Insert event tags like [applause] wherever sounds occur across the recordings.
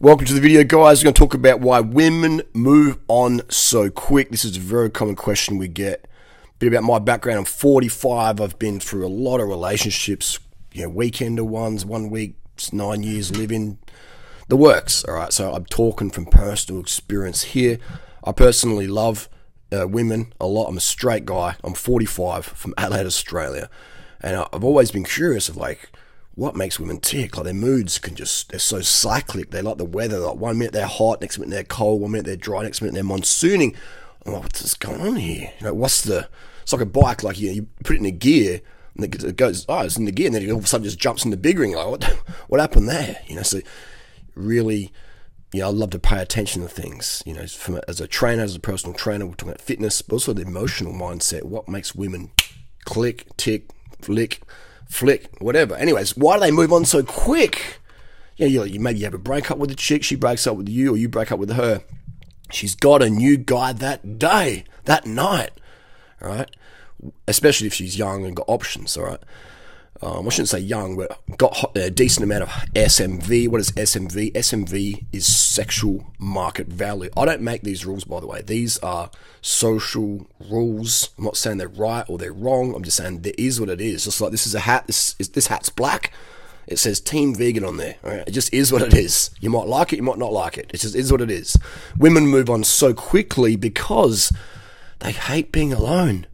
Welcome to the video, guys. We're going to talk about why women move on so quick. This is a very common question we get. A bit about my background. I'm 45. I've been through a lot of relationships, you know, weekender ones, one week, nine years living, the works. All right. So I'm talking from personal experience here. I personally love uh, women a lot. I'm a straight guy. I'm 45 from Adelaide, Australia. And I've always been curious of like, what makes women tick? Like their moods can just, they're so cyclic. They like the weather. Like one minute they're hot, next minute they're cold, one minute they're dry, next minute they're monsooning. I'm like, what's going on here? You know, what's the, it's like a bike, like you, you put it in a gear and it goes, oh, it's in the gear. And then it all of a sudden just jumps in the big ring. Like, what, [laughs] what happened there? You know, so really, you know, I love to pay attention to things. You know, from as a trainer, as a personal trainer, we're talking about fitness, but also the emotional mindset. What makes women click, tick, flick, flick, whatever. Anyways, why do they move on so quick? Yeah, you, you maybe you have a breakup with a chick, she breaks up with you, or you break up with her. She's got a new guy that day, that night, all right? Especially if she's young and got options, all right? Um, I shouldn't say young, but got a decent amount of SMV. What is SMV? SMV is sexual market value. I don't make these rules, by the way. These are social rules. I'm not saying they're right or they're wrong. I'm just saying there is what it is. Just like this is a hat. This is, this hat's black. It says Team Vegan on there. It just is what it is. You might like it, you might not like it. It just is what it is. Women move on so quickly because they hate being alone.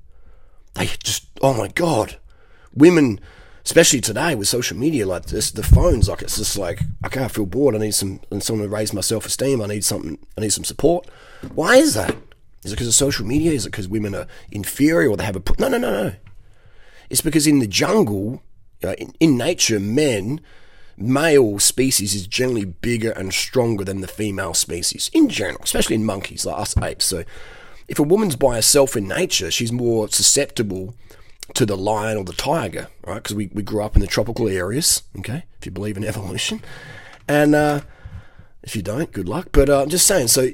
They just, oh my God. Women especially today with social media like this, the phones, like it's just like, I feel bored. I need some, and someone to raise my self esteem. I need something, I need some support. Why is that? Is it because of social media? Is it because women are inferior or they have a, no, no, no, no. It's because in the jungle, you know, in, in nature, men, male species is generally bigger and stronger than the female species in general, especially in monkeys like us apes. So if a woman's by herself in nature, she's more susceptible to the lion or the tiger, right? Because we, we grew up in the tropical areas, okay? If you believe in [laughs] evolution. And uh, if you don't, good luck. But uh, I'm just saying, so,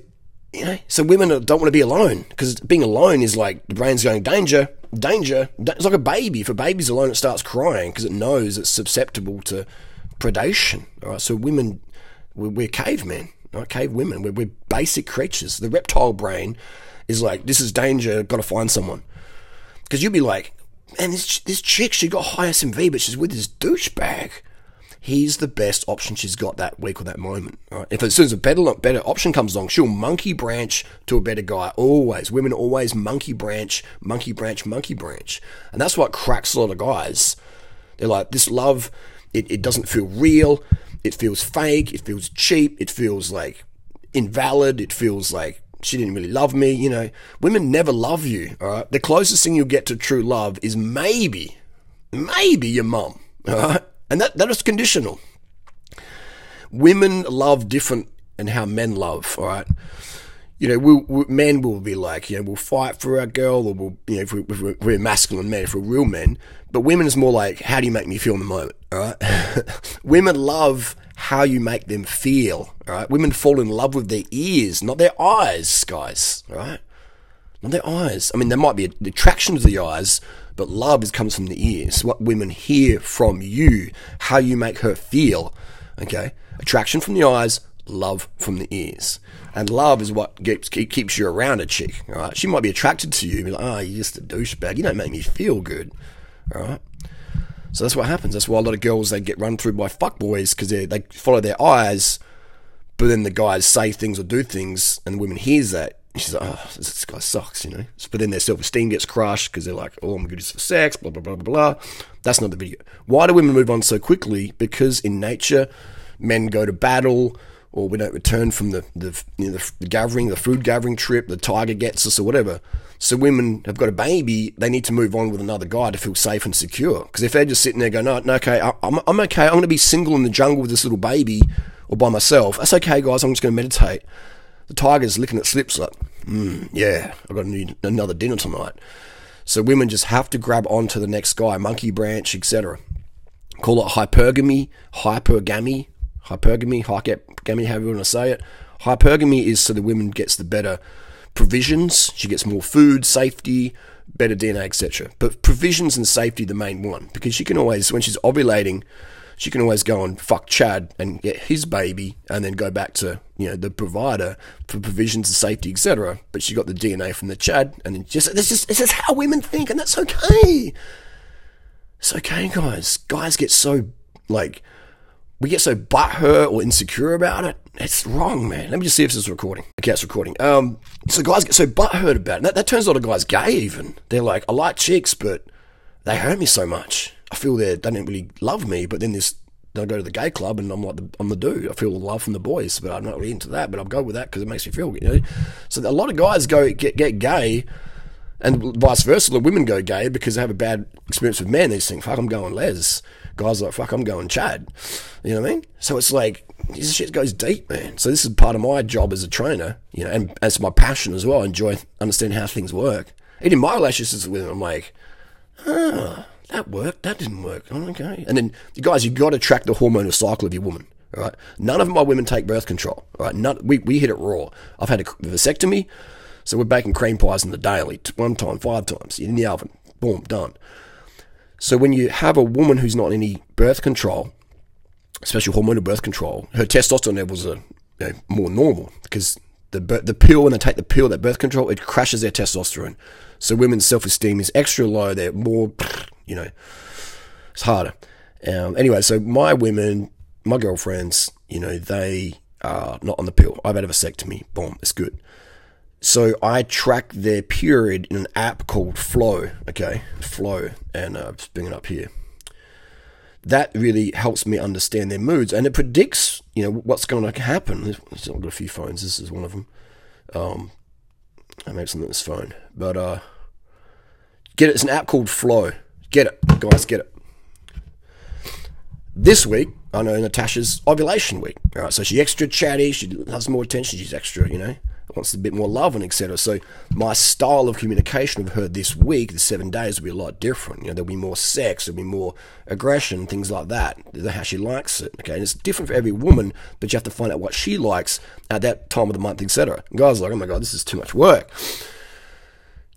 you know, so women don't want to be alone because being alone is like the brain's going, danger, danger. It's like a baby. If a baby's alone, it starts crying because it knows it's susceptible to predation, all right? So women, we're, we're cavemen, right? Cave women, we're, we're basic creatures. The reptile brain is like, this is danger, got to find someone. Because you'd be like, and this this chick, she got high SMV, but she's with this douchebag. He's the best option she's got that week or that moment. Right? If as soon as a better better option comes along, she'll monkey branch to a better guy. Always, women always monkey branch, monkey branch, monkey branch, and that's what cracks a lot of guys. They're like, this love, it, it doesn't feel real. It feels fake. It feels cheap. It feels like invalid. It feels like she didn't really love me. You know, women never love you. All right. The closest thing you'll get to true love is maybe, maybe your mum. All right. And that, that is conditional. Women love different and how men love. All right. You know, we'll, we men will be like, you know, we'll fight for our girl, or we'll, you know, if, we, we're masculine men, if we're real men. But women is more like, how do you make me feel in the moment? All right. [laughs] women love how you make them feel. All right, women fall in love with their ears, not their eyes, guys. All right, not their eyes. I mean, there might be attraction to the eyes, but love comes from the ears. What women hear from you, how you make her feel. Okay, attraction from the eyes, love from the ears. And love is what keeps, keeps you around a chick. All right, she might be attracted to you, be like, oh, you're just a douchebag. You don't make me feel good. All right. So that's what happens. That's why a lot of girls they get run through by fuckboys because they they follow their eyes, but then the guys say things or do things, and the woman hears that. she's like, oh, this guy sucks, you know. But then their self esteem gets crushed because they're like, oh, I'm good for sex, blah, blah, blah, blah, blah. That's not the video. Why do women move on so quickly? Because in nature, men go to battle, or we don't return from the, the, you know, the gathering, the food gathering trip, the tiger gets us, or whatever. So women have got a baby, they need to move on with another guy to feel safe and secure. Because if they're just sitting there going, no, no okay, I'm, I'm okay, I'm going to be single in the jungle with this little baby or by myself. That's okay, guys, I'm just going to meditate. The tiger's licking its lips like, mm, yeah, I've got need another dinner tonight. So women just have to grab onto the next guy, monkey branch, etc. Call it hypergamy, hypergamy, hypergamy, hypergamy, however you want to say it. Hypergamy is so the women gets the better provisions. She gets more food, safety, better DNA, etc. But provisions and safety the main one because she can always, when she's ovulating, she can always go and fuck Chad and get his baby, and then go back to you know the provider for provisions and safety, etc. But she got the DNA from the Chad, and then just this is this is how women think, and that's okay. It's okay, guys. Guys get so like we get so butthurt or insecure about it. It's wrong, man. Let me just see if this is recording. Okay, it's recording. Um, so guys get so butthurt about it. That, that turns a lot of guys gay. Even they're like, I like chicks, but they hurt me so much. I feel they they don't really love me. But then this, then I go to the gay club and I'm like, the, I'm the dude. I feel love from the boys, but I'm not really into that. But I'll go with that because it makes me feel, you know. So a lot of guys go get get gay and vice versa, the women go gay because they have a bad experience with men. They just think, fuck, I'm going les. Guys like, fuck, I'm going Chad. You know what I mean? So it's like, this shit goes deep, man. So this is part of my job as a trainer, you know, and as my passion as well. I enjoy understanding how things work. Even my relationships with them, I'm like, ah, that worked, that didn't work. Oh, okay. And then, guys, you've got to track the hormonal cycle of your woman. All right. None of my women take birth control. All right. None, we, we hit it raw. I've had a vasectomy. So we're baking cream pies in the daily, one time, five times, in the oven. Boom, done. So when you have a woman who's not in any birth control, especially hormonal birth control, her testosterone levels are you know, more normal because the the pill when they take the pill that birth control it crashes their testosterone. So women's self esteem is extra low. They're more, [sniffs] you know, it's harder. Um, anyway, so my women, my girlfriends, you know, they are not on the pill. I've had a vasectomy. Boom, it's good. So I track their period in an app called Flo. Okay, Flo, and uh, just bring it up here. That really helps me understand their moods, and it predicts, you know, what's going to happen. I've got a few phones. This is one of them. Um, I made something this phone, but uh, get it. It's an app called Flo. Get it, guys. Get it. This week, I know Natasha's ovulation week. All right, so she's extra chatty. She loves more attention. She's extra, you know wants a bit more love and etc. So my style of communication with her this week, the seven days, will be a lot different. You know, there'll be more sex, there'll be more aggression, things like that. How she likes it. Okay, and it's different for every woman, but you have to find out what she likes at that time of the month, etc. Guys like, oh my god, this is too much work.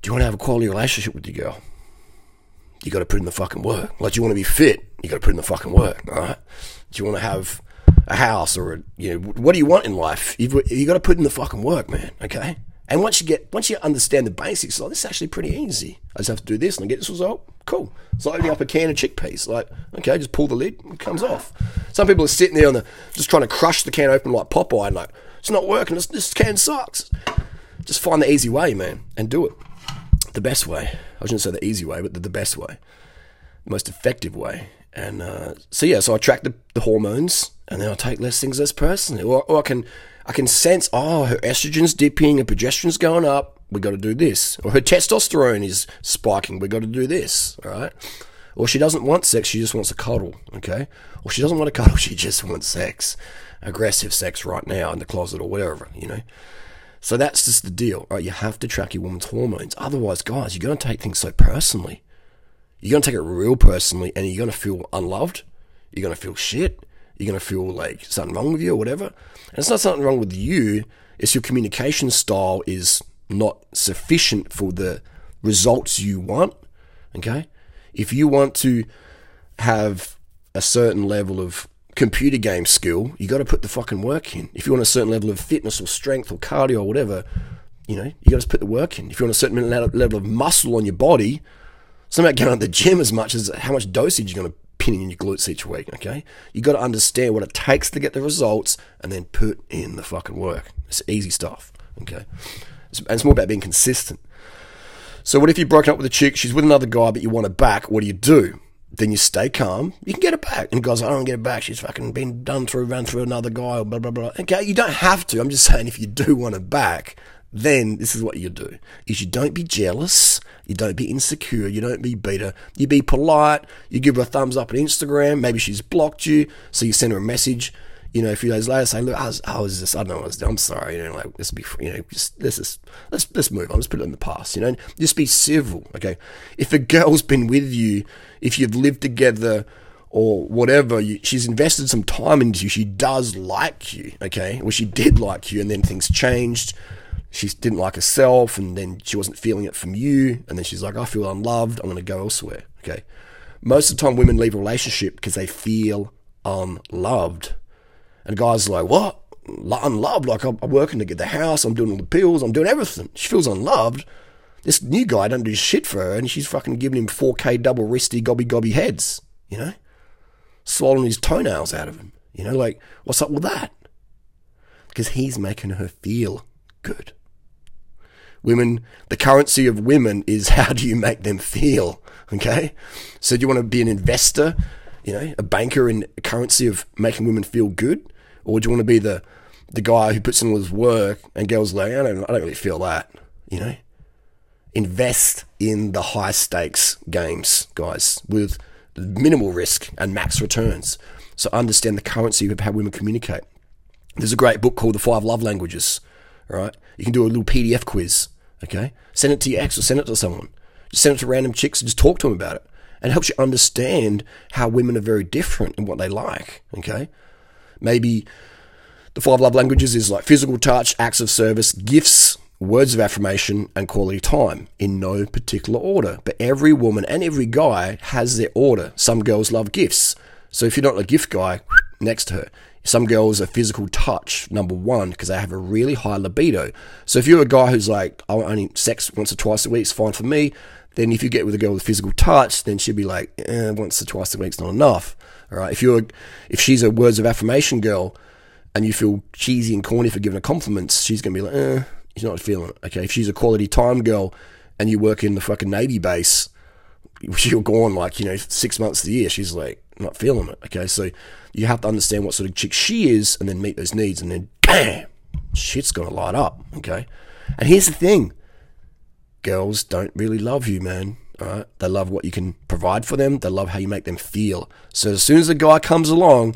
Do you want to have a quality relationship with your girl? You got to put in the fucking work. Like, do you want to be fit? You got to put in the fucking work. All right. Do you want to have a house or a, you know what do you want in life? You've you got to put in the fucking work, man. Okay. And once you get once you understand the basics, like this is actually pretty easy. I just have to do this and I get this result. Cool. It's like opening up a can of chickpeas. Like, okay, just pull the lid, it comes off. Some people are sitting there on the just trying to crush the can open like Popeye and like it's not working. This, this can sucks. Just find the easy way, man, and do it. The best way. I shouldn't say the easy way, but the, the best way, the most effective way. And uh, so yeah, so I track the, the hormones and then I'll take less things less personally. Or, or I can I can sense, oh, her estrogen's dipping, her progesterone's going up. We got to do this. Or her testosterone is spiking. We got to do this. Right. Or she doesn't want sex. She just wants a cuddle. Okay. Or she doesn't want a cuddle. [laughs] She just wants sex, aggressive sex right now in the closet or wherever. You know. So that's just the deal. Right. You have to track your woman's hormones. Otherwise, guys, you're going to take things so personally. You're going to take it real personally, and you're going to feel unloved. You're going to feel shit you're going to feel like something wrong with you or whatever. And it's not something wrong with you, it's your communication style is not sufficient for the results you want. Okay? If you want to have a certain level of computer game skill, you got to put the fucking work in. If you want a certain level of fitness or strength or cardio or whatever, you know, you got to put the work in. If you want a certain level of muscle on your body, it's not about going to the gym as much as how much dosage you're going to pin in your glutes each week, okay? You got to understand what it takes to get the results and then put in the fucking work. It's easy stuff, okay? and it's more about being consistent. So, what if you've broken up with a chick, she's with another guy, but you want her back? What do you do? Then you stay calm. You can get it back. And the guy's I don't get it back. She's fucking been done through, run through another guy, or blah, blah, blah. Okay, you don't have to. I'm just saying if you do want it back, then this is what you do is you don't be jealous you don't be insecure you don't be bitter. You be polite you give her a thumbs up on instagram maybe she's blocked you so you send her a message you know a few days later say look i was, just i don't know what I was i'm sorry you know like let's be you know just let's just let's let's move on. Let's put it in the past you know? Just be civil okay? If a girl's been with you if you've lived together or whatever, you, she's invested some time into you. She does like you, okay? Well, she did like you, and then things changed she didn't like herself and then she wasn't feeling it from you and then she's like i feel unloved i'm going to go elsewhere okay most of the time women leave a relationship because they feel unloved. And guy's like, what? Unloved? Like, I'm working to get the house, I'm doing all the pills, I'm doing everything. She feels unloved. This new guy don't do shit for her, and she's fucking giving him 4K double wristy gobby gobby heads, you know? Swallowing his toenails out of him. You know, like, what's up with that? Because he's making her feel good. Women, the currency of women is [laughs] how do you make them feel? Okay? So do you want to be an investor, you know, a banker in a currency of making women feel good? Or do you want to be the the guy who puts in all his work and girls like, I don't, I don't really feel that, you know? invest in the high stakes games, guys, with minimal risk and max returns. So understand the currency of how women communicate. There's a great book called The Five Love Languages. Right? You can do a little PDF quiz. Okay, send it to your ex or send it to someone. Just send it to random chicks and just talk to them about it. And it helps you understand how women are very different in what they like. Okay, maybe the five love languages is like physical touch, acts of service, gifts, words of affirmation, and quality time in no particular order. But every woman and every guy has their order. Some girls love gifts. So if you're not a gift guy, next to her. Some girls are physical touch, number one, because they have a really high libido. So if you're a guy who's like, I want only sex once or twice a week it's fine for me, then if you get with a girl with physical touch, then she'll be like, eh, once or twice a week's not enough. All right. If you're, if she's a words of affirmation girl, and you feel cheesy and corny for giving her compliments, she's gonna be like, eh, She's not feeling it. Okay, if she's a quality time girl and you work in the fucking Navy base, she'll go on like, you know, six months of the year. She's like, not feeling it. Okay, so you have to understand what sort of chick she is and then meet those needs and then bam, shit's gonna light up. Okay, and here's the thing girls don't really love you, man. All right, they love what you can provide for them, they love how you make them feel. So as soon as a guy comes along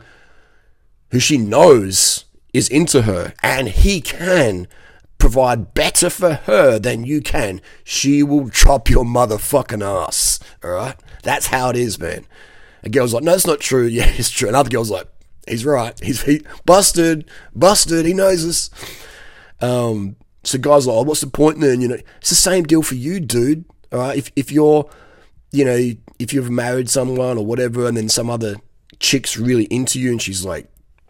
who she knows is into her and he can provide better for her than you can, she will chop your motherfucking ass. All right? That's how it is, man. A girl's like, no, it's not true. [laughs] Yeah, it's true. Another girl's like, he's right. He's he, busted, busted. He knows this. Um, so guys like, oh, what's the point then? You know, it's the same deal for you, dude. All right. If if you're, you know, if you've married someone or whatever, and then some other chick's really into you, and she's like,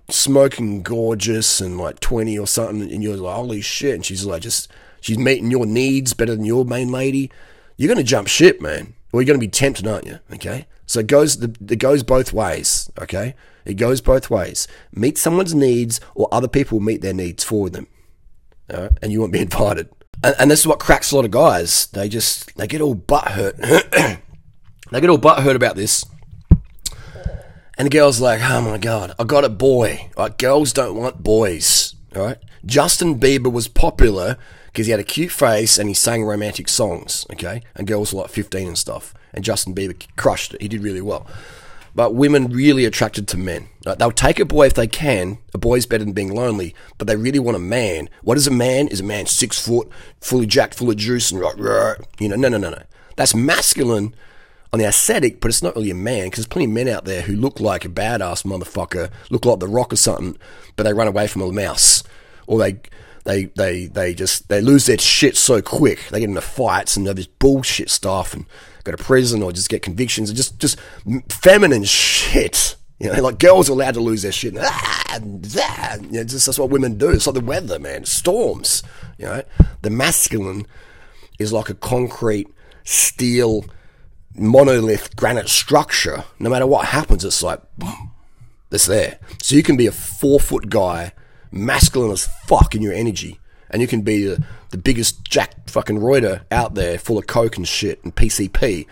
smoking gorgeous and like 20 or something, and you're like, holy shit. And she's like, just, she's meeting your needs better than your main lady. You're going to jump ship, man. Or you're going to be tempted, aren't you? Okay. So it goes, it goes both ways. Okay. It goes both ways. Meet someone's needs, or other people meet their needs for them. And you won't be [laughs] invited. And, and this is what cracks a lot of guys. They just, they get all butt hurt. [coughs] they get all butt hurt about this and the girl's like, oh my God, I got a boy. Right? Girls don't want boys. All right. Justin Bieber was popular because he had a cute face and he sang romantic songs. Okay. And girls were like 15 and stuff. And Justin Bieber crushed it. He did really well. But women really attracted to men. Right? They'll take a boy if they can. A boy's better than being lonely, but they really want a man. What is a man? Is a man six foot, fully jacked, full of juice, and like, you know? No, no, no, no. That's masculine on the aesthetic, but it's not really a man because there's plenty of men out there who look like a badass motherfucker, look like The Rock or something, but they run away from a mouse, or they they they they just they lose their shit so quick. They get into fights and know this bullshit stuff and go to prison or just get convictions and just just feminine shit. You know, like girls are allowed to lose their shit. And, ah, ah, you know, just, that's what women do. It's like the weather, man. Storms. You know, the masculine is like a concrete steel monolith granite structure, no matter what happens, it's like, boom, it's there. So you can be a four foot guy, masculine as fuck in your energy, and you can be the, the biggest jack fucking Reuter out there, full of coke and shit and PCP,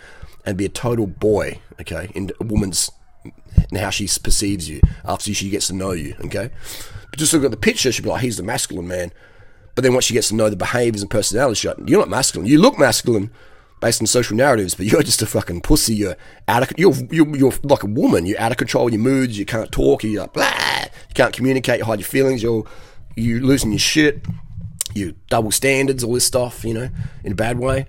and be a total boy, okay, in a woman's and how she perceives you after she gets to know you, okay? But just look at the picture, she'll be like, he's the masculine man. But then once she gets to know the behaviors and personality, she's like, you're not masculine. You look masculine, based on social narratives, but you're just a fucking pussy. You're out of you're you're, you're like a woman. You're out of control. Your moods. You can't talk. You're like, blah. You can't communicate. You hide your feelings. You're you losing your shit. You double standards. All this stuff. You know, in a bad way.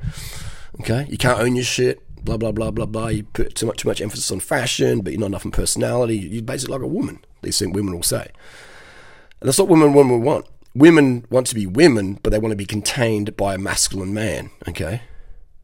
Okay. You can't own your shit. Blah blah blah blah blah. You put too much too much emphasis on fashion, but you're not enough in personality. You're basically like a woman. These think women will say. And that's what women women want. Women want to be women, but they want to be contained by a masculine man. Okay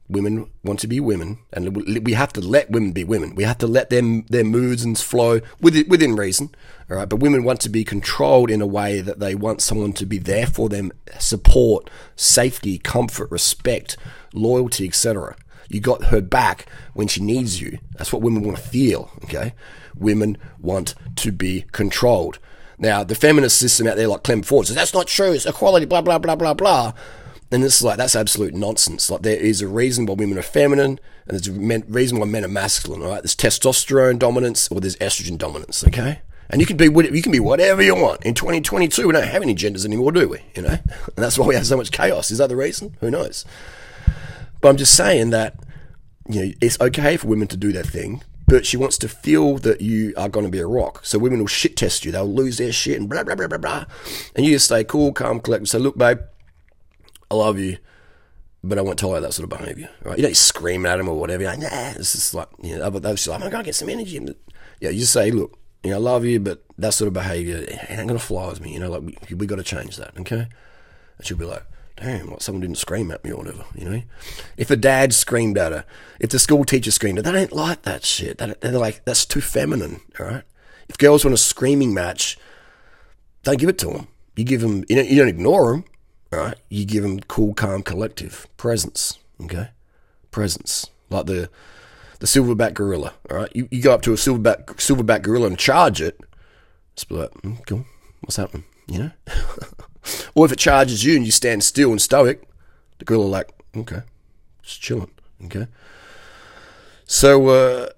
Women want to be women, and we have to let women be women. We have to let them their moods and flow within, within reason. All right, but women want to be controlled in a way that they want someone to be there for them, support, safety, comfort, respect, loyalty, etc. You got her back when she needs you. That's what women want to feel. Okay, women want to be controlled. Now, the feminist system out there, like Clem Ford, says that's not true. It's equality. Blah blah blah blah blah. And it's like that's absolute nonsense. Like there is a reason why women are feminine, and there's a reason why men are masculine. All right, there's testosterone dominance or there's estrogen dominance. Okay, and you can be you can be whatever you want. In 2022, we don't have any genders anymore, do we? You know, [laughs] and that's why we have so much chaos. Is that the reason? Who knows? But I'm just saying that you know it's okay for women to do their thing, but she wants to feel that you are going to be a rock. So women will shit test you. They'll lose their shit and blah blah blah blah blah. And you just stay cool, calm, collected. Say, look, babe I love you, but I won't tolerate that sort of behaviour. Right? You don't scream at him or whatever. You're like, nah, it's just like, you know, they're just like, oh I'm going to get some energy. And, yeah, you just say, look, you know, I love you, but that sort of behaviour ain't going to fly with me. You know, like, we, we got to change that, okay? And she'll be like, damn, like someone didn't scream at me or whatever, you know? If a dad screamed at her, if the school teacher screamed at her, they don't like that shit. They're like, that's too feminine, all right? If girls want a screaming match, don't give it to them. You give them, you, you don't ignore them right? You give them cool, calm, collective presence. Okay, presence like the the silverback gorilla. All right, you, you go up to a silverback silverback gorilla and charge it. It's like, mm, cool. What's happening? You know. [laughs] or if it charges you and you stand still and stoic, the gorilla like, okay, just chilling. Okay. So, uh,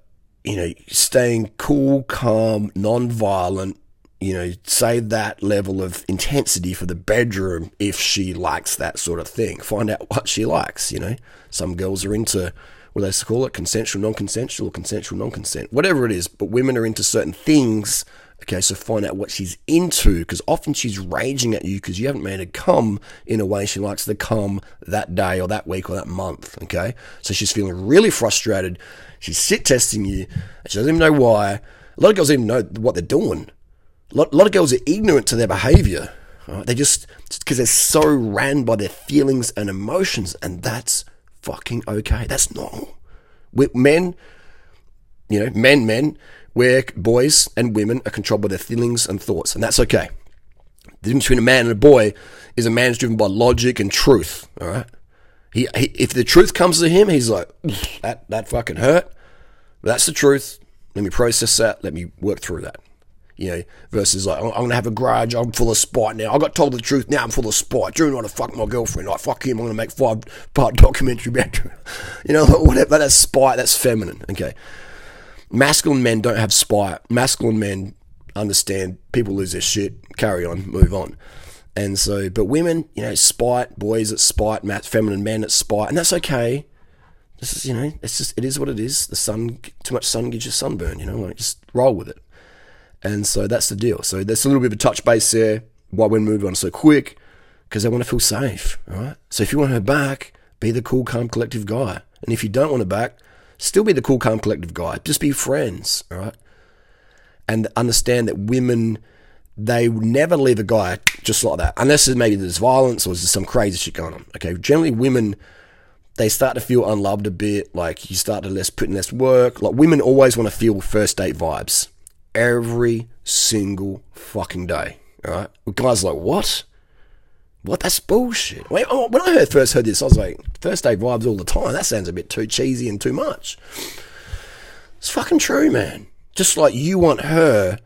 you know, staying cool, calm, non-violent, you know, save that level of intensity for the bedroom if she likes that sort of thing. Find out what she likes, you know. Some girls are into what they call it consensual, non consensual, consensual, non consent, whatever it is. But women are into certain things. Okay, so find out what she's into because often she's raging at you because you haven't made her come in a way she likes to come that day or that week or that month. Okay, so she's feeling really frustrated. She's sit testing you. She doesn't even know why. A lot of girls even know what they're doing. A lot, a lot of girls are ignorant to their behavior. Right? They just because they're so ran by their feelings and emotions, and that's fucking okay. That's normal. With men, you know, men, men, where boys and women are controlled by their feelings and thoughts, and that's okay. The difference between a man and a boy is a man's driven by logic and truth. All right. He, he if the truth comes to him, he's like, that that fucking hurt. That's the truth. Let me process that. Let me work through that you know, versus like, I'm going to have a grudge, I'm full of spite now. I got told the truth, now I'm full of spite. You want to fuck my girlfriend? Like, fuck him, I'm going to make five part [laughs] documentary about you. You know, whatever, that's spite, that's feminine, okay? Masculine men don't have spite. Masculine men understand people lose their shit, carry on, move on. And so, but women, you know, spite, boys at spite, feminine men at spite, and that's okay. This is, you know, it's just, it is what it is. The sun, too much sun gives you sunburn, you know, like just roll with it. And so that's the deal. So there's a little bit of a touch base there. Why we move on so quick? Because they want to feel safe, right? So if you want her back, be the cool, calm, collective guy. And if you don't want her back, still be the cool, calm, collective guy. Just be friends, all right? And understand that women, they never leave a guy just like that, unless maybe there's violence or there's some crazy shit going on. Okay, generally women, they start to feel unloved a bit. Like you start to less put in less work. Like women always want to feel first date vibes every single fucking day. All right, the guys like what? What? That's bullshit. Oh, when I heard, first heard this, I was like, first day vibes all the time. That sounds a bit too cheesy and too much. It's fucking true, man. Just like you want her,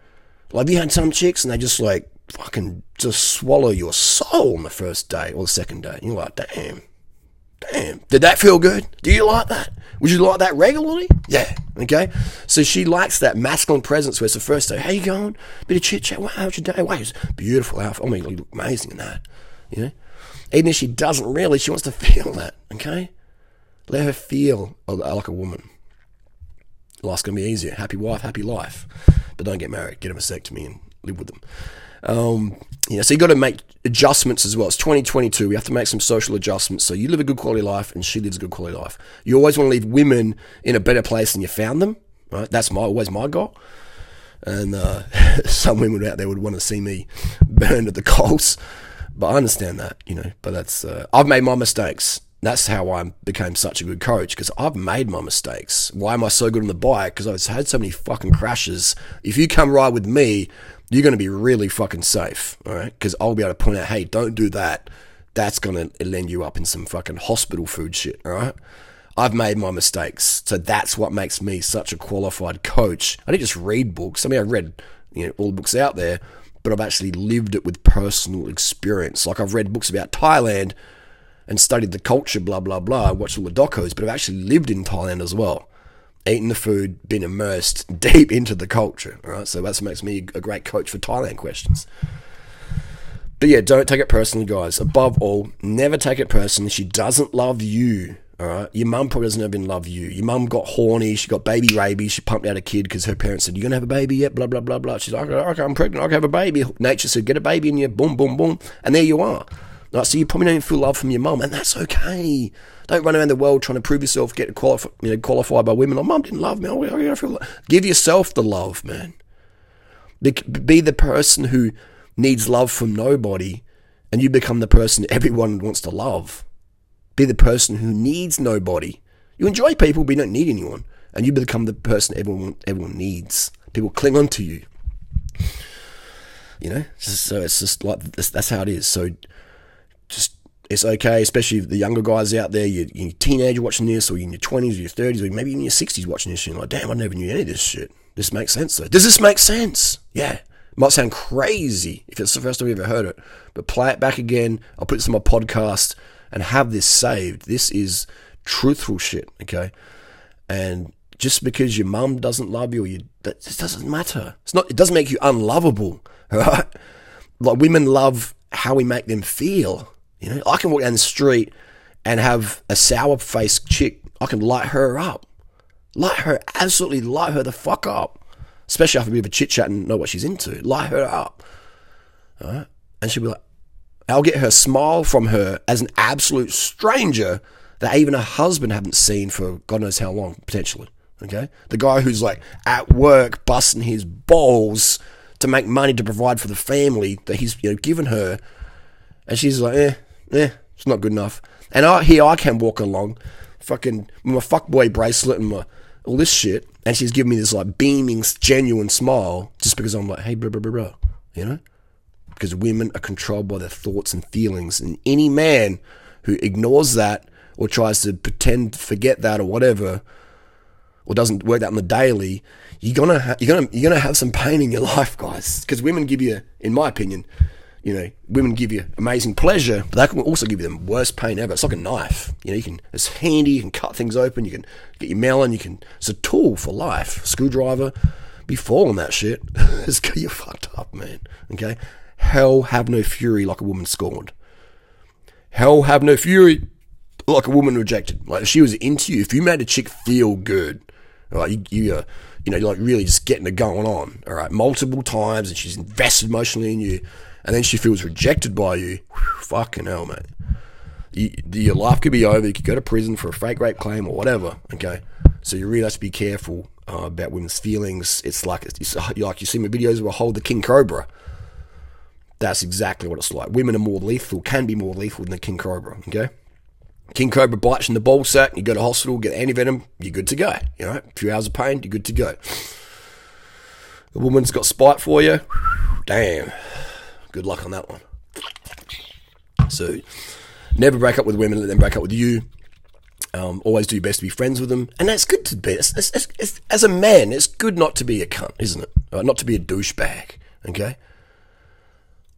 like you had some chicks and they just like fucking just swallow your soul on the first day or the second day. And you're like, damn, damn, did that feel good? Do you like that? Would you like that regularly? Yeah. Okay. So she likes that masculine presence where it's the first day. How you going? Bit of chit chat. Wow, how's your day? Wow, it's beautiful outfit. I mean, you look amazing in that. You know? Even if she doesn't really, she wants to [laughs] feel that. Okay. Let her feel like a woman. Life's gonna be easier. Happy wife, happy life. But don't get married. Get a vasectomy and live with them. Um, yeah, so you got to make adjustments as well. It's 2022. We have to make some social adjustments. So you live a good quality life, and she lives a good quality life. You always want to leave women in a better place than you found them. Right? That's my always my goal. And uh, [laughs] some women out there would want to see me burned at the coals, but I understand that, you know. But that's uh, I've made my mistakes, that's how I became such a good coach because I've made my mistakes. Why am I so good on the bike? Because I've had so many fucking crashes. If you come ride with me, you're going to be really fucking safe, all right? Because I'll be able to point out, hey, don't do that. That's going to end you up in some fucking hospital food shit, all right? I've made my mistakes. So that's what makes me such a qualified coach. I didn't just read books. I mean, I read you know all the books out there, but I've actually lived it with personal experience. Like I've read books about Thailand and studied the culture, blah, blah, blah, I watched all the docos, but I've actually lived in Thailand as well. Eaten the food, been immersed [laughs] deep into the culture. All right, so what makes me a great coach for Thailand questions. But yeah, don't take it personally, guys. Above all, never take it personally. She doesn't love you. All right, your mum probably doesn't even love you. Your mum got horny. She got baby rabies. She pumped out a kid because her parents said, "You're gonna have a baby yet?" Blah blah blah blah. She's like, "Okay, I'm pregnant. I can have a baby." Nature said, "Get a baby in you." Boom boom boom, and there you are. Right, so you probably don't feel love from your mum, and that's okay. Don't run around the world trying to prove yourself, get qualified, you know, qualified by women. Oh, mum didn't love me. I feel Give yourself the love, man. Be the person who needs love from nobody, and you become the person [laughs] everyone wants to love. Be the person who needs nobody. You enjoy people, but you don't need anyone, and you become the person everyone everyone needs. People cling on to you. You know, so it's just like that's how it is. So just it's okay, especially the younger guys out there. You're, you're teenager watching this, or you're in your twenties, or your thirties, or maybe in your sixties watching this. And you're like, damn, I never knew any of this shit. This makes sense, though. Does this make sense? Yeah. It might sound crazy if it's the first time you've ever heard it, but play it back again. I'll put this on my podcast and have this saved. This is truthful shit, okay? And just because your mum doesn't love you, or you that doesn't matter. It's not. It doesn't make you unlovable, [laughs] right? Like women love how we make them feel. You know, I can walk down the street and have a sour faced chick. I can light her up, light her absolutely light her the fuck up. Especially after a bit of a chit chat and know what she's into, light her up. All right? And she'll be like, I'll get her smile from her as an absolute stranger that even her husband haven't seen for God knows how long, potentially. Okay? The guy who's like at work busting his balls to make money to provide for the family that he's you know given her and she's like, eh, eh, it's not good enough. And I, here I can walk along, fucking with my fuckboy bracelet and my all this shit, and she's giving me this like beaming, genuine smile just because I'm like, hey, blah, blah, blah, blah, you know? Because women are controlled by their thoughts and feelings, and any man who ignores that or tries to pretend to forget that or whatever, or doesn't work that on the daily, you're gonna ha- you're gonna you're gonna have some pain in your [laughs] life, guys. Because women give you, in my opinion, you know, women give you amazing pleasure, but they can also give you the worst pain ever. It's like a knife. You know, you can it's handy, you can cut things open, you can get your melon, you can it's a tool for life. Screwdriver. Be falling that shit. [laughs] you're fucked up, man. Okay? Hell have no fury like a woman scorned. Hell have no fury like a woman rejected. Like if she was into you, if you made a chick feel good, right, you, you uh, you know, like really just getting it going on, all right, multiple times, and she's invested emotionally in you and then she feels rejected by you, whew, fucking hell, mate. You, your life could be over. You could go to prison for a fake rape claim or whatever. Okay, so you really have to be careful uh, about women's feelings. It's like it's like you see my videos where I hold the king cobra. That's exactly what it's like. Women are more lethal, can be more lethal than the king cobra. Okay, king cobra bites in the ball sack. You go to hospital, get antivenom. You're good to go. You know, a few hours of pain, you're good to go. The woman's got spite for you. Damn. Good luck on that one. So, never break up with women, let them break up with you. Um, always do your best to be friends with them, and that's good to be. It's, it's, it's, as a man, it's good not to be a cunt, isn't it? Right? Not to be a douchebag. Okay.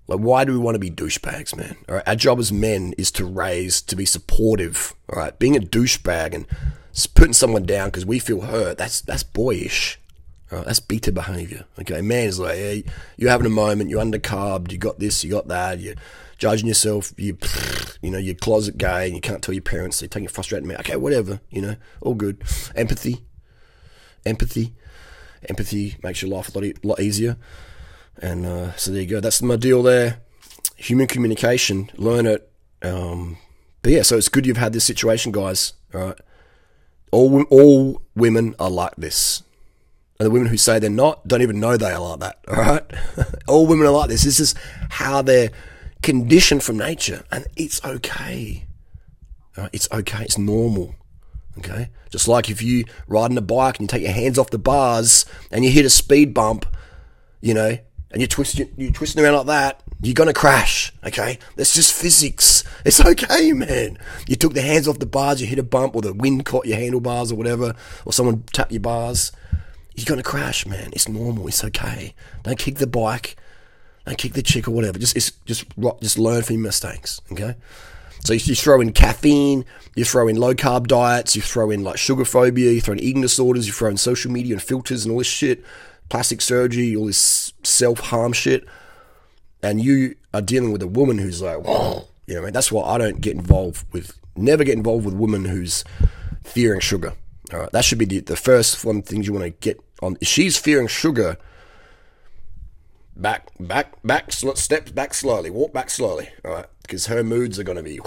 Like, why do we want to be douchebags, man? All right, our job as men is to raise, to be supportive. All right, being a douchebag and putting someone down because we feel hurt. That's that's boyish. Right, that's beta behavior. Okay, man is like, yeah, you're having a moment, you're undercarbed, you got this, you got that, you're judging yourself, you, you know, you're closet gay, and you can't tell your parents, so you're taking frustrated man. Okay, whatever, you know, all good. Empathy, empathy, empathy makes your life a lot, e- lot easier. And uh, so there you go. That's my deal there. Human communication, learn it. Um, but yeah, so it's good you've had this situation, guys. All right, all all women are like this. And the women who say they're not don't even know they are like that. All right, [laughs] all women are like this. This is how they're conditioned from nature, and it's okay. It's okay. It's normal. Okay? Just like if you riding a bike and you take your hands off the bars and you hit a speed bump, you know, and you twist you twisting around like that, you're gonna crash. Okay, that's just physics. It's [laughs] okay, man. You took the hands off the bars, you hit a bump, or the wind caught your handlebars, or whatever, or someone tapped your bars. You're gonna crash, man. It's normal. It's okay. Don't kick the bike. Don't kick the chick or whatever. Just just just learn from your mistakes. Okay. So you, throw in caffeine, you throw in low carb diets, you throw in like sugar phobia, you throw in eating disorders, you throw in social media and filters and all this shit plastic surgery, all this self harm shit, and you are dealing with a woman who's like, Whoa. [sniffs] you know, I mean? that's why I don't get involved with, never get involved with a woman who's fearing sugar. All right, that should be the, the first one things you want to get on. If she's fearing sugar, back, back, back, step back slowly, walk back slowly. All right, because her moods are going to be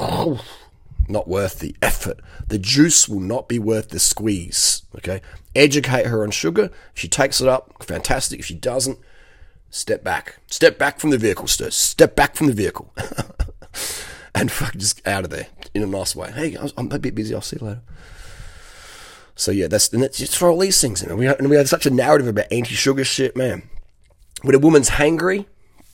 not worth the effort. The juice will not be worth the squeeze. Okay, educate her on sugar. If she takes it up, fantastic. If she doesn't, step back. Step back from the vehicle, sir. Step back from the vehicle. [laughs] and fuck, just out of there in a nice way. Hey, I'm a bit busy. I'll see you later. So yeah, that's and that's just throw all these things in. We and we have such a narrative about anti-sugar shit, man. When a woman's hangry,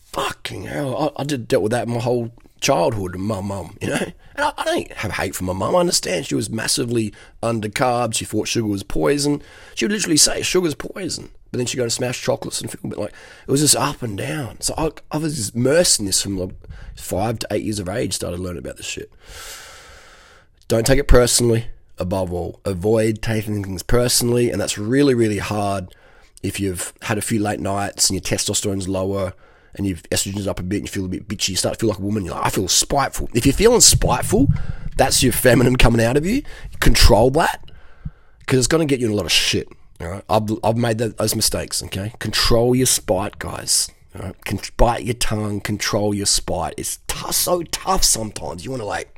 fucking hell, I, I did dealt with that my whole childhood and my mum, you know. And I, I don't have hate for my mum. I understand she was massively under carbs. She thought sugar was poison. She would literally say sugar's poison. But then she'd go to smash chocolates and feel a bit like it was just up and down. So I, I was just immersed in this from like five to eight years of age. Started learning about this shit. Don't take it personally. Above all, avoid taking things personally, and that's really really hard if you've had a few late nights and your testosterone's lower and your estrogen's up a bit and you feel a bit bitchy, you start to feel like a woman, you're like, I feel spiteful. If you're feeling spiteful, that's your feminine coming out of you. Control that because it's going to get you in a lot of shit. All right, I've, I've made those mistakes. Okay, control your spite, guys. All right, Con- bite your tongue, control your spite. It's tough, so tough sometimes. You want to like,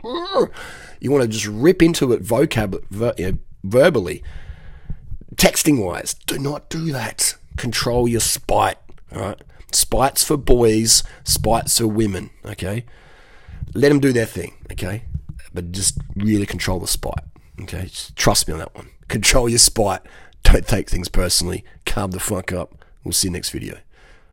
you want to just rip into it vocab, ver- you know, verbally, texting wise. Do not do that. Control your spite. All right. Spites for boys, spites for women, okay? Let them do their thing, okay? But just really control the spite, okay? Just trust me on that one. Control your spite. Don't take things personally. Calm the fuck up. We'll see you next video.